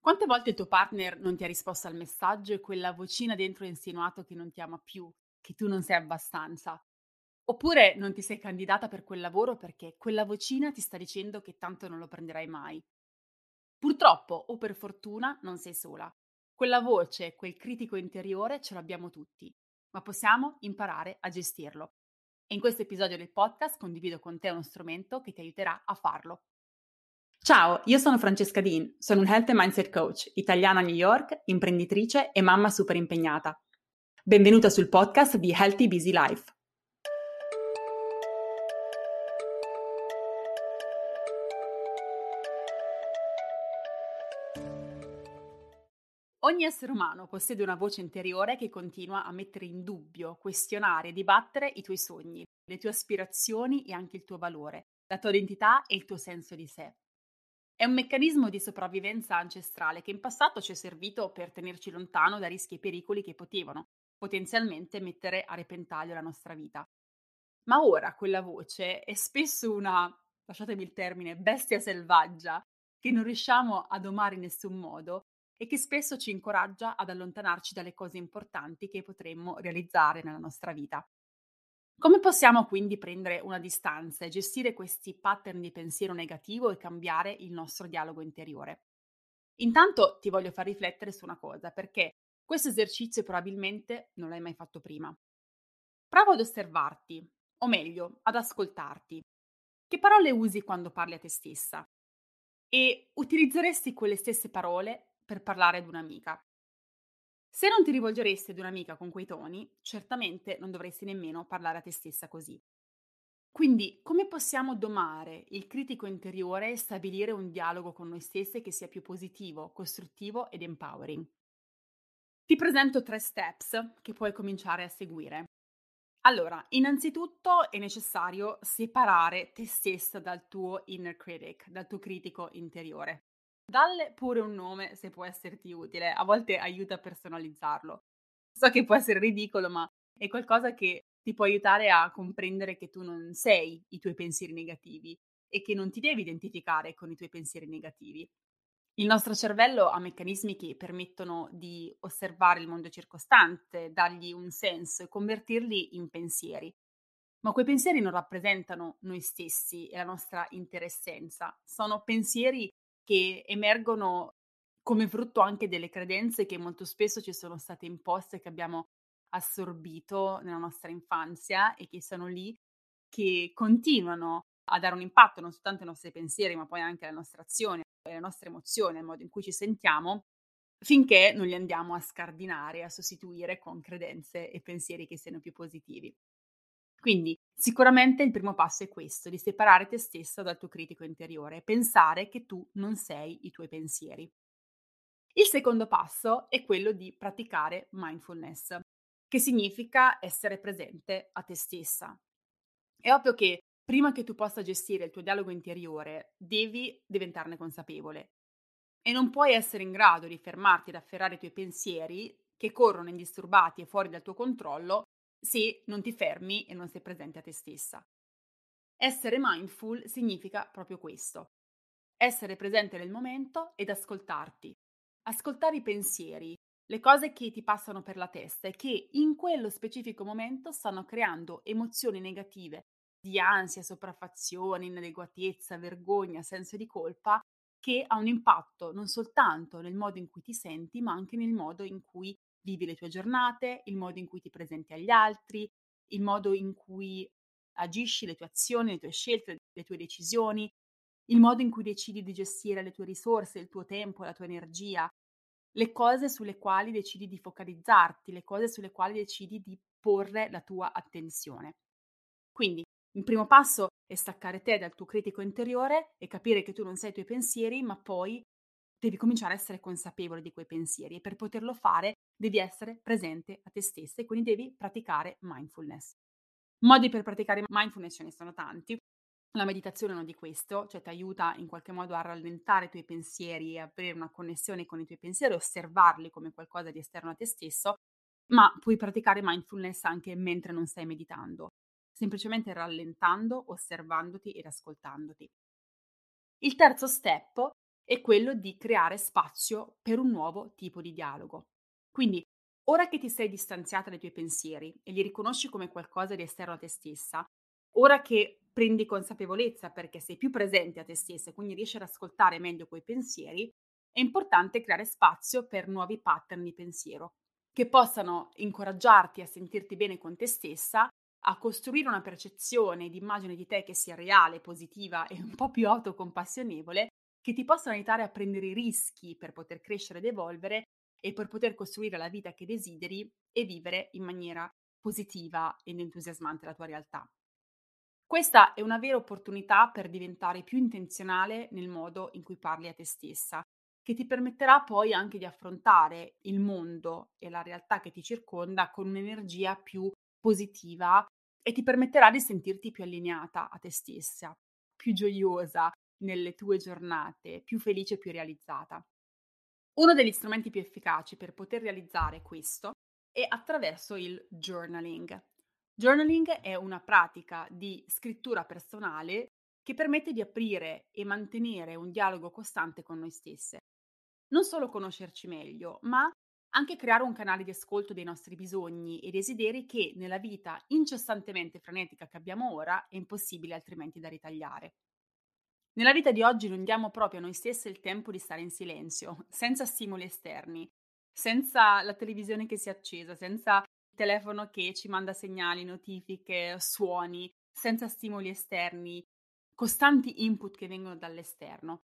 Quante volte il tuo partner non ti ha risposto al messaggio e quella vocina dentro ha insinuato che non ti ama più, che tu non sei abbastanza? Oppure non ti sei candidata per quel lavoro perché quella vocina ti sta dicendo che tanto non lo prenderai mai? Purtroppo o per fortuna non sei sola. Quella voce, quel critico interiore ce l'abbiamo tutti, ma possiamo imparare a gestirlo. E in questo episodio del podcast condivido con te uno strumento che ti aiuterà a farlo. Ciao, io sono Francesca Dean, sono un Health and Mindset Coach, italiana a New York, imprenditrice e mamma super impegnata. Benvenuta sul podcast di Healthy Busy Life. Ogni essere umano possiede una voce interiore che continua a mettere in dubbio, questionare, dibattere i tuoi sogni, le tue aspirazioni e anche il tuo valore, la tua identità e il tuo senso di sé. È un meccanismo di sopravvivenza ancestrale che in passato ci è servito per tenerci lontano da rischi e pericoli che potevano potenzialmente mettere a repentaglio la nostra vita. Ma ora quella voce è spesso una, lasciatemi il termine, bestia selvaggia che non riusciamo a domare in nessun modo e che spesso ci incoraggia ad allontanarci dalle cose importanti che potremmo realizzare nella nostra vita. Come possiamo quindi prendere una distanza e gestire questi pattern di pensiero negativo e cambiare il nostro dialogo interiore? Intanto ti voglio far riflettere su una cosa, perché questo esercizio probabilmente non l'hai mai fatto prima. Prova ad osservarti, o meglio, ad ascoltarti. Che parole usi quando parli a te stessa? E utilizzeresti quelle stesse parole per parlare ad un'amica? Se non ti rivolgeresti ad un'amica con quei toni, certamente non dovresti nemmeno parlare a te stessa così. Quindi, come possiamo domare il critico interiore e stabilire un dialogo con noi stesse che sia più positivo, costruttivo ed empowering? Ti presento tre steps che puoi cominciare a seguire. Allora, innanzitutto è necessario separare te stessa dal tuo inner critic, dal tuo critico interiore. Dalle pure un nome se può esserti utile, a volte aiuta a personalizzarlo. So che può essere ridicolo, ma è qualcosa che ti può aiutare a comprendere che tu non sei i tuoi pensieri negativi e che non ti devi identificare con i tuoi pensieri negativi. Il nostro cervello ha meccanismi che permettono di osservare il mondo circostante, dargli un senso e convertirli in pensieri. Ma quei pensieri non rappresentano noi stessi e la nostra intera essenza, sono pensieri che emergono come frutto anche delle credenze che molto spesso ci sono state imposte, che abbiamo assorbito nella nostra infanzia e che sono lì, che continuano a dare un impatto non soltanto ai nostri pensieri, ma poi anche alle nostre azioni, alle nostre emozioni, al modo in cui ci sentiamo, finché non li andiamo a scardinare, a sostituire con credenze e pensieri che siano più positivi. Quindi sicuramente il primo passo è questo, di separare te stesso dal tuo critico interiore, pensare che tu non sei i tuoi pensieri. Il secondo passo è quello di praticare mindfulness, che significa essere presente a te stessa. È ovvio che prima che tu possa gestire il tuo dialogo interiore, devi diventarne consapevole e non puoi essere in grado di fermarti ad afferrare i tuoi pensieri che corrono indisturbati e fuori dal tuo controllo se non ti fermi e non sei presente a te stessa. Essere mindful significa proprio questo. Essere presente nel momento ed ascoltarti. Ascoltare i pensieri, le cose che ti passano per la testa e che in quello specifico momento stanno creando emozioni negative di ansia, sopraffazione, inadeguatezza, vergogna, senso di colpa, che ha un impatto non soltanto nel modo in cui ti senti, ma anche nel modo in cui vivi le tue giornate, il modo in cui ti presenti agli altri, il modo in cui agisci, le tue azioni, le tue scelte, le tue decisioni, il modo in cui decidi di gestire le tue risorse, il tuo tempo, la tua energia, le cose sulle quali decidi di focalizzarti, le cose sulle quali decidi di porre la tua attenzione. Quindi il primo passo è staccare te dal tuo critico interiore e capire che tu non sei i tuoi pensieri, ma poi devi cominciare a essere consapevole di quei pensieri e per poterlo fare devi essere presente a te stessa e quindi devi praticare mindfulness. Modi per praticare mindfulness ce ne sono tanti. La meditazione è uno di questo, cioè ti aiuta in qualche modo a rallentare i tuoi pensieri e aprire una connessione con i tuoi pensieri, osservarli come qualcosa di esterno a te stesso, ma puoi praticare mindfulness anche mentre non stai meditando, semplicemente rallentando, osservandoti ed ascoltandoti. Il terzo step è quello di creare spazio per un nuovo tipo di dialogo. Quindi, ora che ti sei distanziata dai tuoi pensieri e li riconosci come qualcosa di esterno a te stessa, ora che prendi consapevolezza perché sei più presente a te stessa e quindi riesci ad ascoltare meglio quei pensieri, è importante creare spazio per nuovi pattern di pensiero che possano incoraggiarti a sentirti bene con te stessa, a costruire una percezione di immagine di te che sia reale, positiva e un po' più autocompassionevole che ti possano aiutare a prendere i rischi per poter crescere ed evolvere e per poter costruire la vita che desideri e vivere in maniera positiva ed entusiasmante la tua realtà. Questa è una vera opportunità per diventare più intenzionale nel modo in cui parli a te stessa, che ti permetterà poi anche di affrontare il mondo e la realtà che ti circonda con un'energia più positiva e ti permetterà di sentirti più allineata a te stessa, più gioiosa, nelle tue giornate, più felice e più realizzata. Uno degli strumenti più efficaci per poter realizzare questo è attraverso il journaling. Journaling è una pratica di scrittura personale che permette di aprire e mantenere un dialogo costante con noi stesse. Non solo conoscerci meglio, ma anche creare un canale di ascolto dei nostri bisogni e desideri che nella vita incessantemente frenetica che abbiamo ora è impossibile altrimenti da ritagliare. Nella vita di oggi non diamo proprio a noi stesse il tempo di stare in silenzio, senza stimoli esterni, senza la televisione che si è accesa, senza il telefono che ci manda segnali, notifiche, suoni, senza stimoli esterni, costanti input che vengono dall'esterno.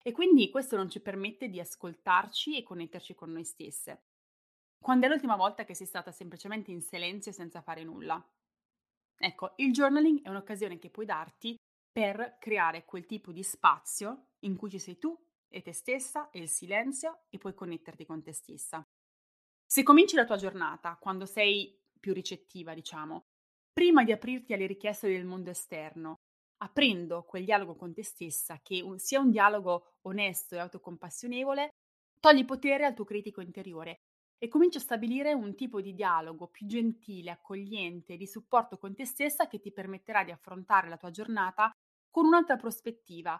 E quindi questo non ci permette di ascoltarci e connetterci con noi stesse. Quando è l'ultima volta che sei stata semplicemente in silenzio senza fare nulla? Ecco, il journaling è un'occasione che puoi darti per creare quel tipo di spazio in cui ci sei tu e te stessa e il silenzio e puoi connetterti con te stessa. Se cominci la tua giornata quando sei più ricettiva, diciamo, prima di aprirti alle richieste del mondo esterno, aprendo quel dialogo con te stessa, che sia un dialogo onesto e autocompassionevole, togli potere al tuo critico interiore e cominci a stabilire un tipo di dialogo più gentile, accogliente, di supporto con te stessa che ti permetterà di affrontare la tua giornata con un'altra prospettiva.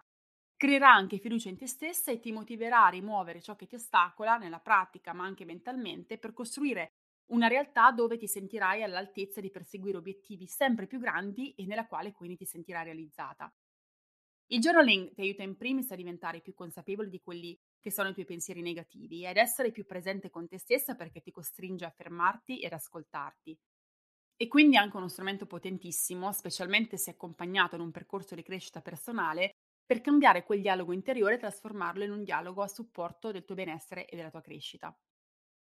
Creerà anche fiducia in te stessa e ti motiverà a rimuovere ciò che ti ostacola nella pratica, ma anche mentalmente, per costruire una realtà dove ti sentirai all'altezza di perseguire obiettivi sempre più grandi e nella quale quindi ti sentirai realizzata. Il journaling ti aiuta in primis a diventare più consapevole di quelli che sono i tuoi pensieri negativi e ad essere più presente con te stessa perché ti costringe a fermarti ed ascoltarti. E quindi anche uno strumento potentissimo, specialmente se accompagnato in un percorso di crescita personale, per cambiare quel dialogo interiore e trasformarlo in un dialogo a supporto del tuo benessere e della tua crescita.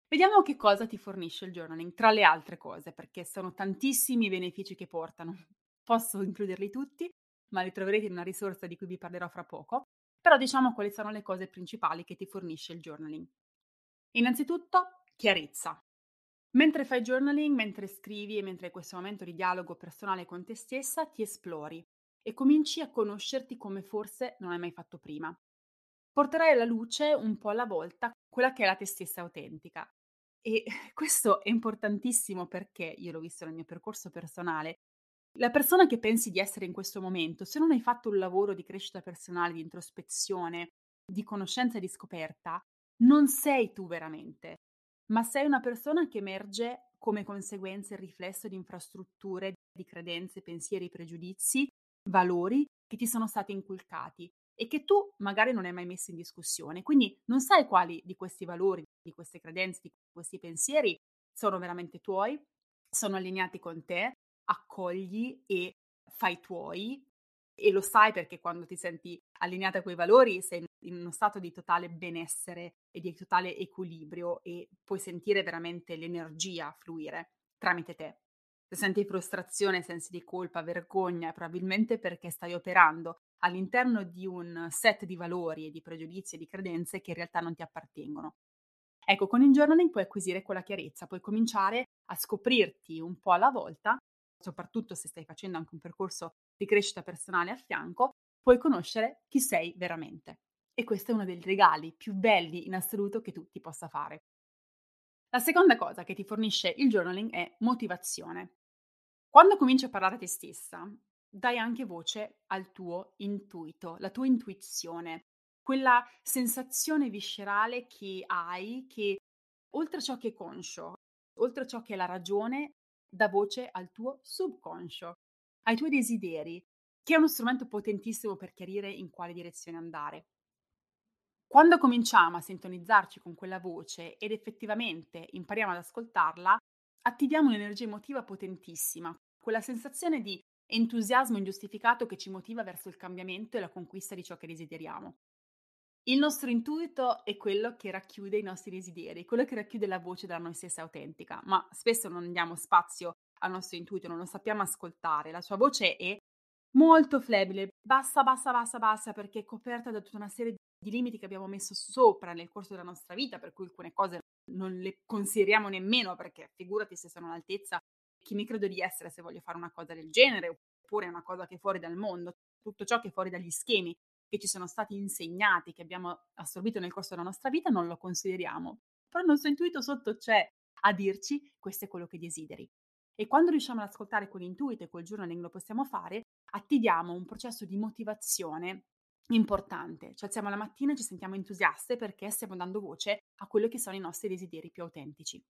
Vediamo che cosa ti fornisce il journaling, tra le altre cose, perché sono tantissimi i benefici che portano. Posso includerli tutti, ma li troverete in una risorsa di cui vi parlerò fra poco, però diciamo quali sono le cose principali che ti fornisce il journaling. Innanzitutto, chiarezza. Mentre fai journaling, mentre scrivi e mentre hai questo momento di dialogo personale con te stessa, ti esplori e cominci a conoscerti come forse non hai mai fatto prima. Porterai alla luce un po' alla volta quella che è la te stessa autentica. E questo è importantissimo perché io l'ho visto nel mio percorso personale. La persona che pensi di essere in questo momento, se non hai fatto un lavoro di crescita personale, di introspezione, di conoscenza e di scoperta, non sei tu veramente ma sei una persona che emerge come conseguenza e riflesso di infrastrutture, di credenze, pensieri, pregiudizi, valori che ti sono stati inculcati e che tu magari non hai mai messo in discussione. Quindi non sai quali di questi valori, di queste credenze, di questi pensieri sono veramente tuoi, sono allineati con te, accogli e fai tuoi e lo sai perché quando ti senti allineata a quei valori sei in uno stato di totale benessere e di totale equilibrio e puoi sentire veramente l'energia fluire tramite te. Se senti frustrazione, sensi di colpa, vergogna, è probabilmente perché stai operando all'interno di un set di valori e di pregiudizi e di credenze che in realtà non ti appartengono. Ecco, con il journaling puoi acquisire quella chiarezza, puoi cominciare a scoprirti un po' alla volta, soprattutto se stai facendo anche un percorso di crescita personale a fianco, puoi conoscere chi sei veramente. E questo è uno dei regali più belli in assoluto che tu ti possa fare. La seconda cosa che ti fornisce il journaling è motivazione. Quando cominci a parlare a te stessa, dai anche voce al tuo intuito, la tua intuizione. quella sensazione viscerale che hai che oltre a ciò che è conscio, oltre a ciò che è la ragione, dà voce al tuo subconscio, ai tuoi desideri, che è uno strumento potentissimo per chiarire in quale direzione andare. Quando cominciamo a sintonizzarci con quella voce ed effettivamente impariamo ad ascoltarla, attiviamo un'energia emotiva potentissima, quella sensazione di entusiasmo ingiustificato che ci motiva verso il cambiamento e la conquista di ciò che desideriamo. Il nostro intuito è quello che racchiude i nostri desideri, quello che racchiude la voce della noi stessa autentica, ma spesso non diamo spazio al nostro intuito, non lo sappiamo ascoltare. La sua voce è molto flebile, bassa, bassa, bassa, bassa, perché è coperta da tutta una serie di limiti che abbiamo messo sopra nel corso della nostra vita, per cui alcune cose non le consideriamo nemmeno, perché figurati se sono all'altezza chi mi credo di essere se voglio fare una cosa del genere, oppure una cosa che è fuori dal mondo, tutto ciò che è fuori dagli schemi che ci sono stati insegnati, che abbiamo assorbito nel corso della nostra vita, non lo consideriamo. Però il nostro intuito sotto c'è a dirci questo è quello che desideri. E quando riusciamo ad ascoltare quell'intuito e quel journaling lo possiamo fare, attiviamo un processo di motivazione importante. Ci alziamo la mattina e ci sentiamo entusiaste perché stiamo dando voce a quello che sono i nostri desideri più autentici.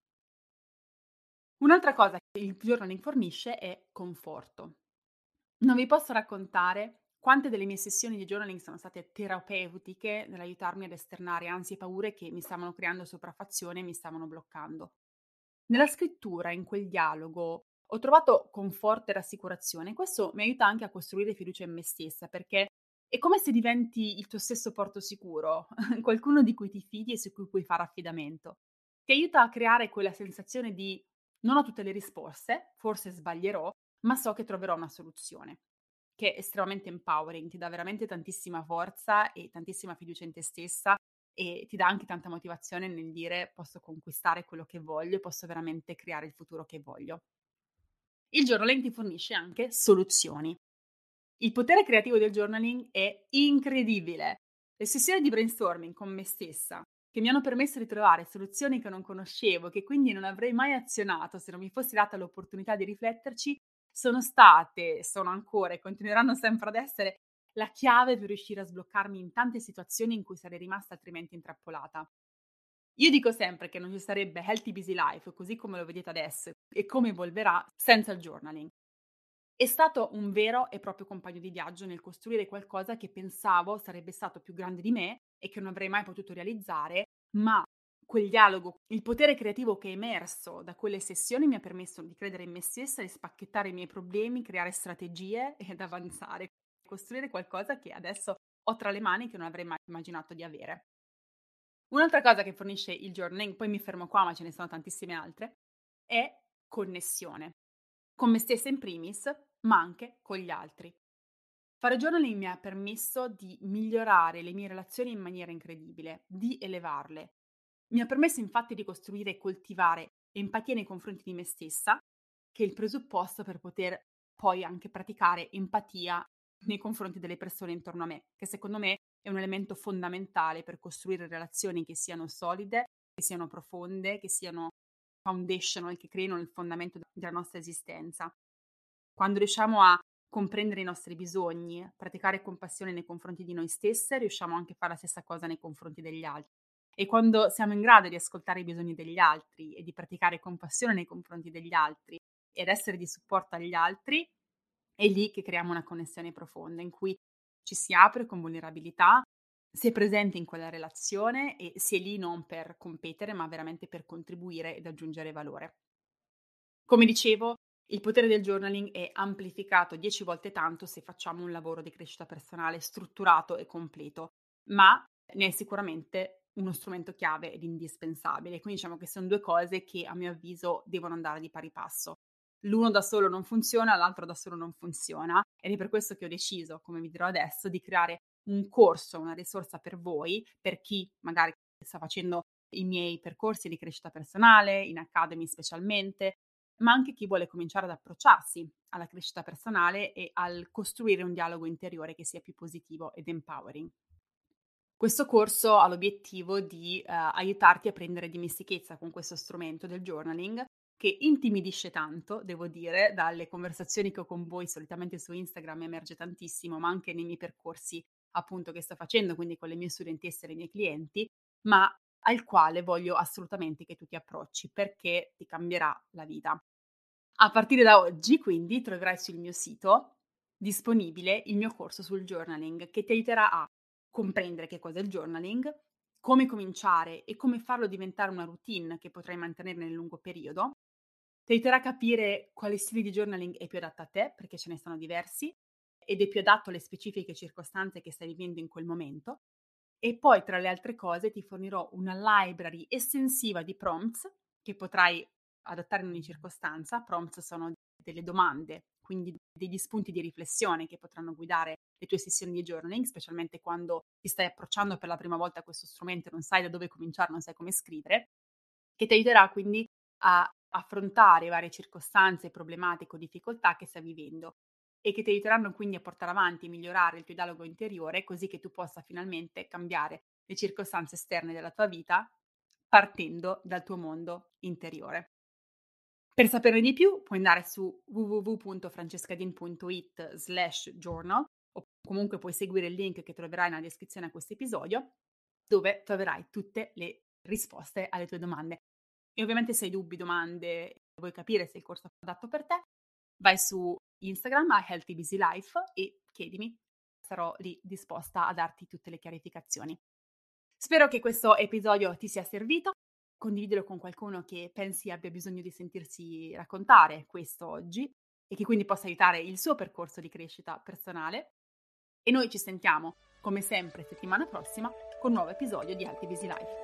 Un'altra cosa che il journaling fornisce è conforto. Non vi posso raccontare quante delle mie sessioni di journaling sono state terapeutiche nell'aiutarmi ad esternare ansie e paure che mi stavano creando sopraffazione e mi stavano bloccando. Nella scrittura, in quel dialogo, ho trovato conforto e rassicurazione. Questo mi aiuta anche a costruire fiducia in me stessa, perché è come se diventi il tuo stesso porto sicuro, qualcuno di cui ti fidi e su cui puoi fare affidamento. Ti aiuta a creare quella sensazione di non ho tutte le risposte, forse sbaglierò, ma so che troverò una soluzione che è estremamente empowering, ti dà veramente tantissima forza e tantissima fiducia in te stessa e ti dà anche tanta motivazione nel dire posso conquistare quello che voglio e posso veramente creare il futuro che voglio. Il journaling ti fornisce anche soluzioni. Il potere creativo del journaling è incredibile. Le sessioni di brainstorming con me stessa, che mi hanno permesso di trovare soluzioni che non conoscevo, che quindi non avrei mai azionato se non mi fossi data l'opportunità di rifletterci, sono state, sono ancora e continueranno sempre ad essere la chiave per riuscire a sbloccarmi in tante situazioni in cui sarei rimasta altrimenti intrappolata. Io dico sempre che non ci sarebbe Healthy Busy Life, così come lo vedete adesso, e come evolverà senza il journaling. È stato un vero e proprio compagno di viaggio nel costruire qualcosa che pensavo sarebbe stato più grande di me e che non avrei mai potuto realizzare, ma quel dialogo, il potere creativo che è emerso da quelle sessioni mi ha permesso di credere in me stessa, di spacchettare i miei problemi, creare strategie ed avanzare, costruire qualcosa che adesso ho tra le mani che non avrei mai immaginato di avere. Un'altra cosa che fornisce il journaling, poi mi fermo qua, ma ce ne sono tantissime altre, è connessione. Con me stessa in primis, ma anche con gli altri. Fare journaling mi ha permesso di migliorare le mie relazioni in maniera incredibile, di elevarle, mi ha permesso infatti di costruire e coltivare empatia nei confronti di me stessa, che è il presupposto per poter poi anche praticare empatia nei confronti delle persone intorno a me, che secondo me è un elemento fondamentale per costruire relazioni che siano solide, che siano profonde, che siano foundational, che creino il fondamento della nostra esistenza. Quando riusciamo a comprendere i nostri bisogni, praticare compassione nei confronti di noi stesse, riusciamo anche a fare la stessa cosa nei confronti degli altri. E quando siamo in grado di ascoltare i bisogni degli altri e di praticare compassione nei confronti degli altri ed essere di supporto agli altri, è lì che creiamo una connessione profonda in cui ci si apre con vulnerabilità, si è presente in quella relazione e si è lì non per competere, ma veramente per contribuire ed aggiungere valore. Come dicevo, il potere del journaling è amplificato dieci volte tanto se facciamo un lavoro di crescita personale strutturato e completo, ma ne è sicuramente uno strumento chiave ed indispensabile. Quindi diciamo che sono due cose che a mio avviso devono andare di pari passo. L'uno da solo non funziona, l'altro da solo non funziona ed è per questo che ho deciso, come vi dirò adesso, di creare un corso, una risorsa per voi, per chi magari sta facendo i miei percorsi di crescita personale, in Academy specialmente, ma anche chi vuole cominciare ad approcciarsi alla crescita personale e al costruire un dialogo interiore che sia più positivo ed empowering. Questo corso ha l'obiettivo di eh, aiutarti a prendere dimestichezza con questo strumento del journaling che intimidisce tanto, devo dire, dalle conversazioni che ho con voi solitamente su Instagram emerge tantissimo, ma anche nei miei percorsi appunto che sto facendo, quindi con le mie studentesse e le mie clienti, ma al quale voglio assolutamente che tu ti approcci perché ti cambierà la vita. A partire da oggi, quindi, troverai sul mio sito disponibile il mio corso sul journaling che ti aiuterà a comprendere che cosa è il journaling, come cominciare e come farlo diventare una routine che potrai mantenere nel lungo periodo. Ti aiuterà a capire quale stile di journaling è più adatto a te, perché ce ne sono diversi, ed è più adatto alle specifiche circostanze che stai vivendo in quel momento. E poi, tra le altre cose, ti fornirò una library estensiva di prompts che potrai adattare in ogni circostanza. Prompts sono delle domande, quindi degli spunti di riflessione che potranno guidare le tue sessioni di journaling, specialmente quando ti stai approcciando per la prima volta a questo strumento e non sai da dove cominciare, non sai come scrivere, che ti aiuterà quindi a affrontare varie circostanze, problematiche o difficoltà che stai vivendo e che ti aiuteranno quindi a portare avanti e migliorare il tuo dialogo interiore così che tu possa finalmente cambiare le circostanze esterne della tua vita partendo dal tuo mondo interiore. Per saperne di più puoi andare su www.francescadin.it slash journal o comunque puoi seguire il link che troverai nella descrizione a questo episodio dove troverai tutte le risposte alle tue domande. E ovviamente se hai dubbi, domande, vuoi capire se il corso è adatto per te, vai su Instagram a Healthy Busy Life e chiedimi, sarò lì disposta a darti tutte le chiarificazioni. Spero che questo episodio ti sia servito, condividilo con qualcuno che pensi abbia bisogno di sentirsi raccontare questo oggi e che quindi possa aiutare il suo percorso di crescita personale. E noi ci sentiamo, come sempre, settimana prossima con un nuovo episodio di Healthy Busy Life.